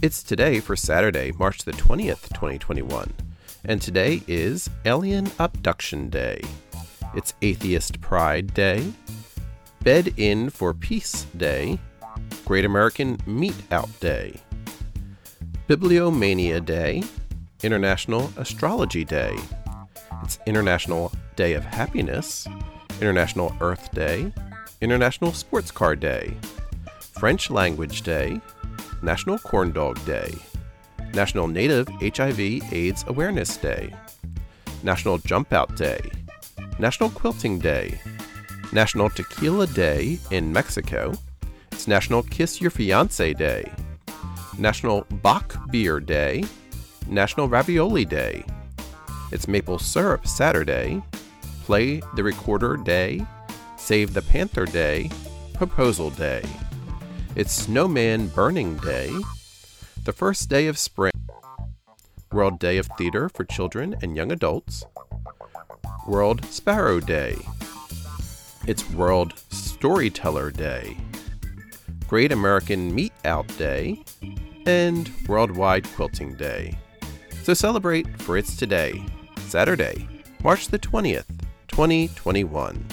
It's today for Saturday, March the 20th, 2021, and today is Alien Abduction Day. It's Atheist Pride Day, Bed In for Peace Day, Great American Meat Out Day, Bibliomania Day, International Astrology Day. It's International Day of Happiness, International Earth Day, International Sports Car Day, French Language Day, National Corn Dog Day, National Native HIV AIDS Awareness Day, National Jump Out Day, National Quilting Day, National Tequila Day in Mexico. It's National Kiss Your Fiance Day, National Bock Beer Day, National Ravioli Day. It's Maple Syrup Saturday, Play the Recorder Day, Save the Panther Day, Proposal Day. It's Snowman Burning Day, the first day of spring, World Day of Theater for Children and Young Adults, World Sparrow Day. It's World Storyteller Day, Great American Meat Out Day, and Worldwide Quilting Day. So celebrate for it's today, Saturday, March the 20th, 2021.